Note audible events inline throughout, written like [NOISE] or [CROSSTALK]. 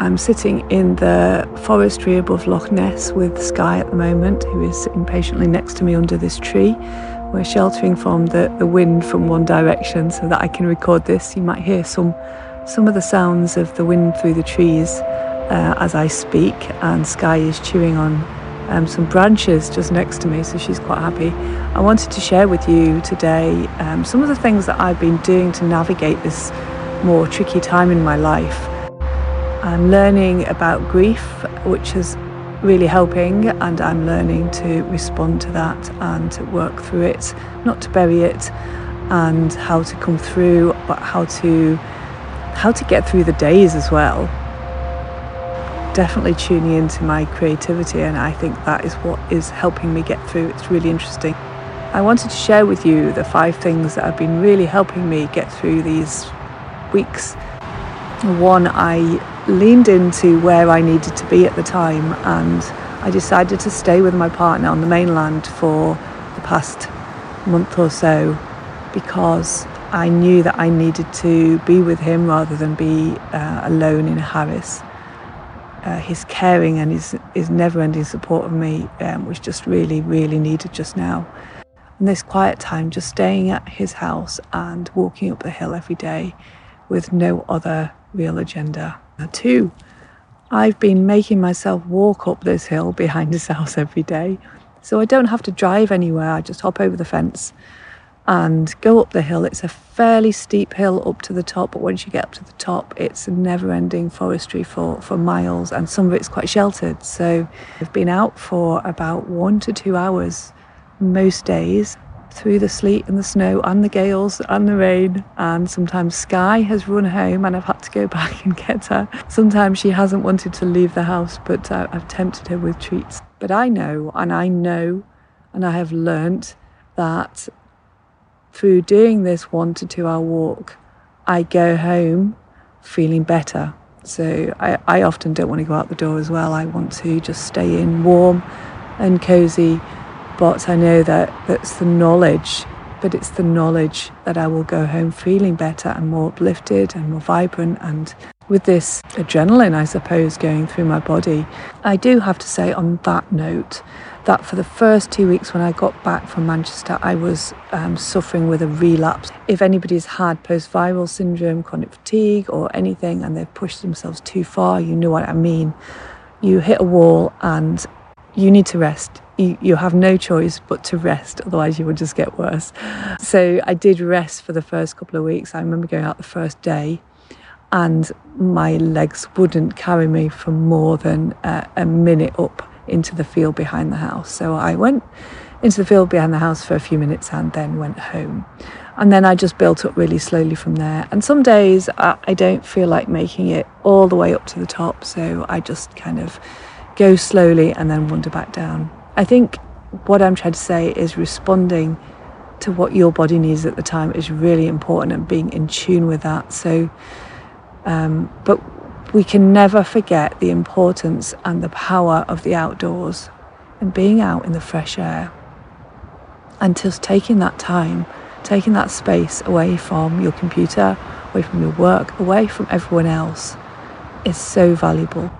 I'm sitting in the forestry above Loch Ness with Sky at the moment, who is sitting patiently next to me under this tree. We're sheltering from the, the wind from one direction so that I can record this. You might hear some some of the sounds of the wind through the trees uh, as I speak, and Sky is chewing on um, some branches just next to me, so she's quite happy. I wanted to share with you today um, some of the things that I've been doing to navigate this more tricky time in my life. I'm learning about grief, which is really helping, and I'm learning to respond to that and to work through it, not to bury it, and how to come through, but how to how to get through the days as well. Definitely tuning into my creativity, and I think that is what is helping me get through. It's really interesting. I wanted to share with you the five things that have been really helping me get through these weeks. One, I leaned into where I needed to be at the time and I decided to stay with my partner on the mainland for the past month or so because I knew that I needed to be with him rather than be uh, alone in Harris. Uh, his caring and his, his never ending support of me um, was just really, really needed just now. And this quiet time, just staying at his house and walking up the hill every day with no other real agenda. Two, I've been making myself walk up this hill behind his house every day. So I don't have to drive anywhere. I just hop over the fence and go up the hill. It's a fairly steep hill up to the top, but once you get up to the top, it's a never ending forestry for, for miles, and some of it's quite sheltered. So I've been out for about one to two hours most days through the sleet and the snow and the gales and the rain. And sometimes Sky has run home and I've had to go [LAUGHS] back and get her. Sometimes she hasn't wanted to leave the house, but uh, I've tempted her with treats. But I know, and I know, and I have learnt that through doing this one to two hour walk, I go home feeling better. So I, I often don't want to go out the door as well. I want to just stay in warm and cozy but I know that that's the knowledge, but it's the knowledge that I will go home feeling better and more uplifted and more vibrant and with this adrenaline, I suppose, going through my body. I do have to say, on that note, that for the first two weeks when I got back from Manchester, I was um, suffering with a relapse. If anybody's had post viral syndrome, chronic fatigue, or anything, and they've pushed themselves too far, you know what I mean. You hit a wall and you need to rest you, you have no choice but to rest, otherwise, you will just get worse. So, I did rest for the first couple of weeks. I remember going out the first day, and my legs wouldn't carry me for more than uh, a minute up into the field behind the house. So, I went into the field behind the house for a few minutes and then went home. And then I just built up really slowly from there. And some days I, I don't feel like making it all the way up to the top. So I just kind of go slowly and then wander back down. I think what I'm trying to say is responding to what your body needs at the time is really important and being in tune with that. So, um, but we can never forget the importance and the power of the outdoors and being out in the fresh air and just taking that time, taking that space away from your computer, away from your work, away from everyone else is so valuable.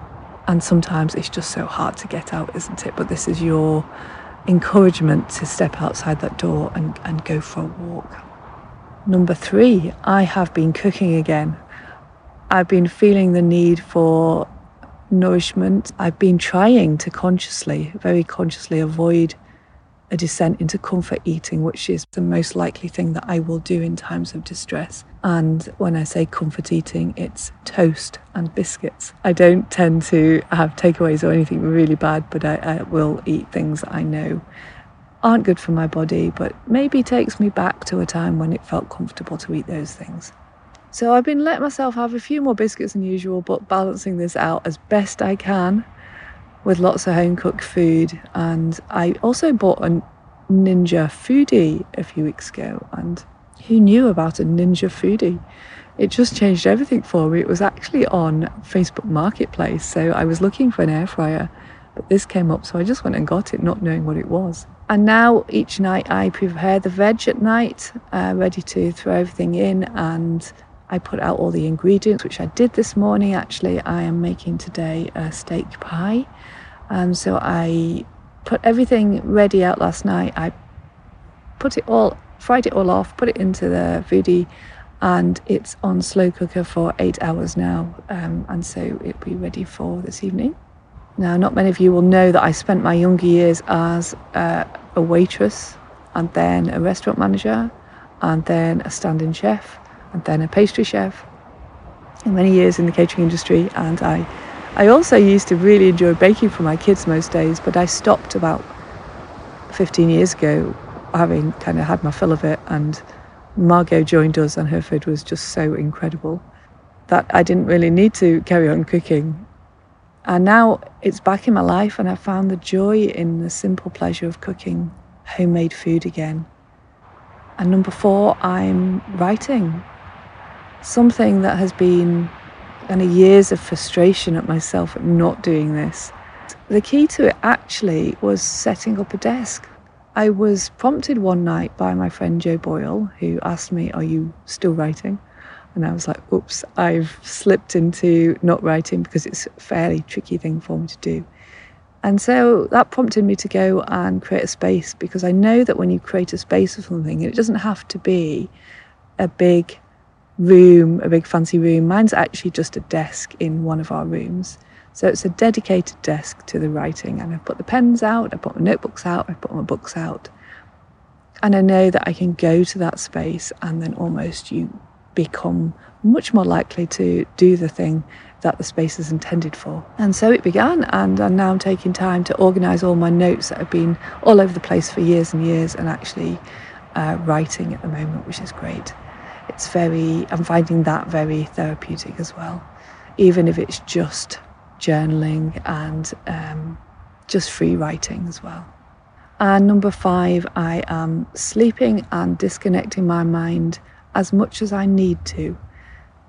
And sometimes it's just so hard to get out, isn't it? But this is your encouragement to step outside that door and, and go for a walk. Number three, I have been cooking again. I've been feeling the need for nourishment. I've been trying to consciously, very consciously avoid a descent into comfort eating, which is the most likely thing that I will do in times of distress. And when I say comfort eating, it's toast and biscuits. I don't tend to have takeaways or anything really bad, but I, I will eat things I know aren't good for my body, but maybe takes me back to a time when it felt comfortable to eat those things. So I've been letting myself have a few more biscuits than usual, but balancing this out as best I can with lots of home cooked food. And I also bought a Ninja Foodi a few weeks ago. And who knew about a Ninja Foodi? It just changed everything for me. It was actually on Facebook Marketplace. So I was looking for an air fryer, but this came up. So I just went and got it, not knowing what it was. And now each night I prepare the veg at night, uh, ready to throw everything in. And I put out all the ingredients, which I did this morning. Actually, I am making today a steak pie. Um, so I put everything ready out last night. I put it all, fried it all off, put it into the Foodi, and it's on slow cooker for eight hours now. Um, and so it'll be ready for this evening. Now, not many of you will know that I spent my younger years as uh, a waitress and then a restaurant manager and then a stand-in chef and then a pastry chef in many years in the catering industry. And I I also used to really enjoy baking for my kids most days but I stopped about 15 years ago having kind of had my fill of it and Margot joined us and her food was just so incredible that I didn't really need to carry on cooking. And now it's back in my life and I found the joy in the simple pleasure of cooking homemade food again. And number four, I'm writing. Something that has been kind of years of frustration at myself at not doing this. The key to it actually was setting up a desk. I was prompted one night by my friend Joe Boyle, who asked me, Are you still writing? And I was like, Oops, I've slipped into not writing because it's a fairly tricky thing for me to do. And so that prompted me to go and create a space because I know that when you create a space for something, it doesn't have to be a big room, a big fancy room. Mine's actually just a desk in one of our rooms. So it's a dedicated desk to the writing. And I put the pens out, I put my notebooks out, I put my books out. And I know that I can go to that space and then almost you become much more likely to do the thing that the space is intended for. And so it began, and I'm now taking time to organise all my notes that have been all over the place for years and years and actually uh, writing at the moment, which is great. It's very, I'm finding that very therapeutic as well, even if it's just journaling and um, just free writing as well. And number five, I am sleeping and disconnecting my mind as much as I need to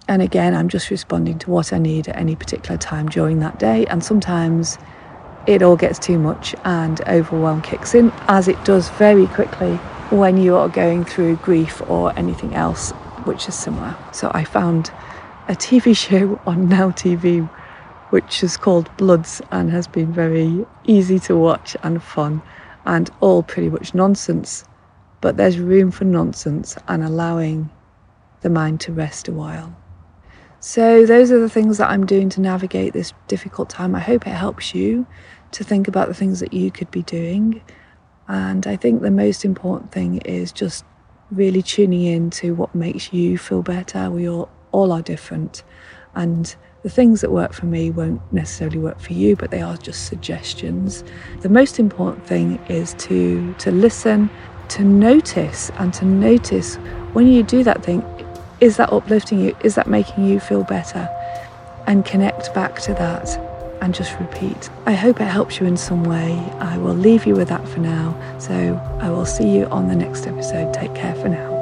and again, I'm just responding to what I need at any particular time during that day. And sometimes it all gets too much and overwhelm kicks in, as it does very quickly when you are going through grief or anything else which is similar. So I found a TV [LAUGHS] show on Now TV which is called Bloods and has been very easy to watch and fun and all pretty much nonsense. But there's room for nonsense and allowing the mind to rest a while. So, those are the things that I'm doing to navigate this difficult time. I hope it helps you to think about the things that you could be doing. And I think the most important thing is just really tuning in to what makes you feel better. We all, all are different. And the things that work for me won't necessarily work for you, but they are just suggestions. The most important thing is to, to listen, to notice, and to notice when you do that thing, is that uplifting you? Is that making you feel better? And connect back to that and just repeat. I hope it helps you in some way. I will leave you with that for now. So I will see you on the next episode. Take care for now.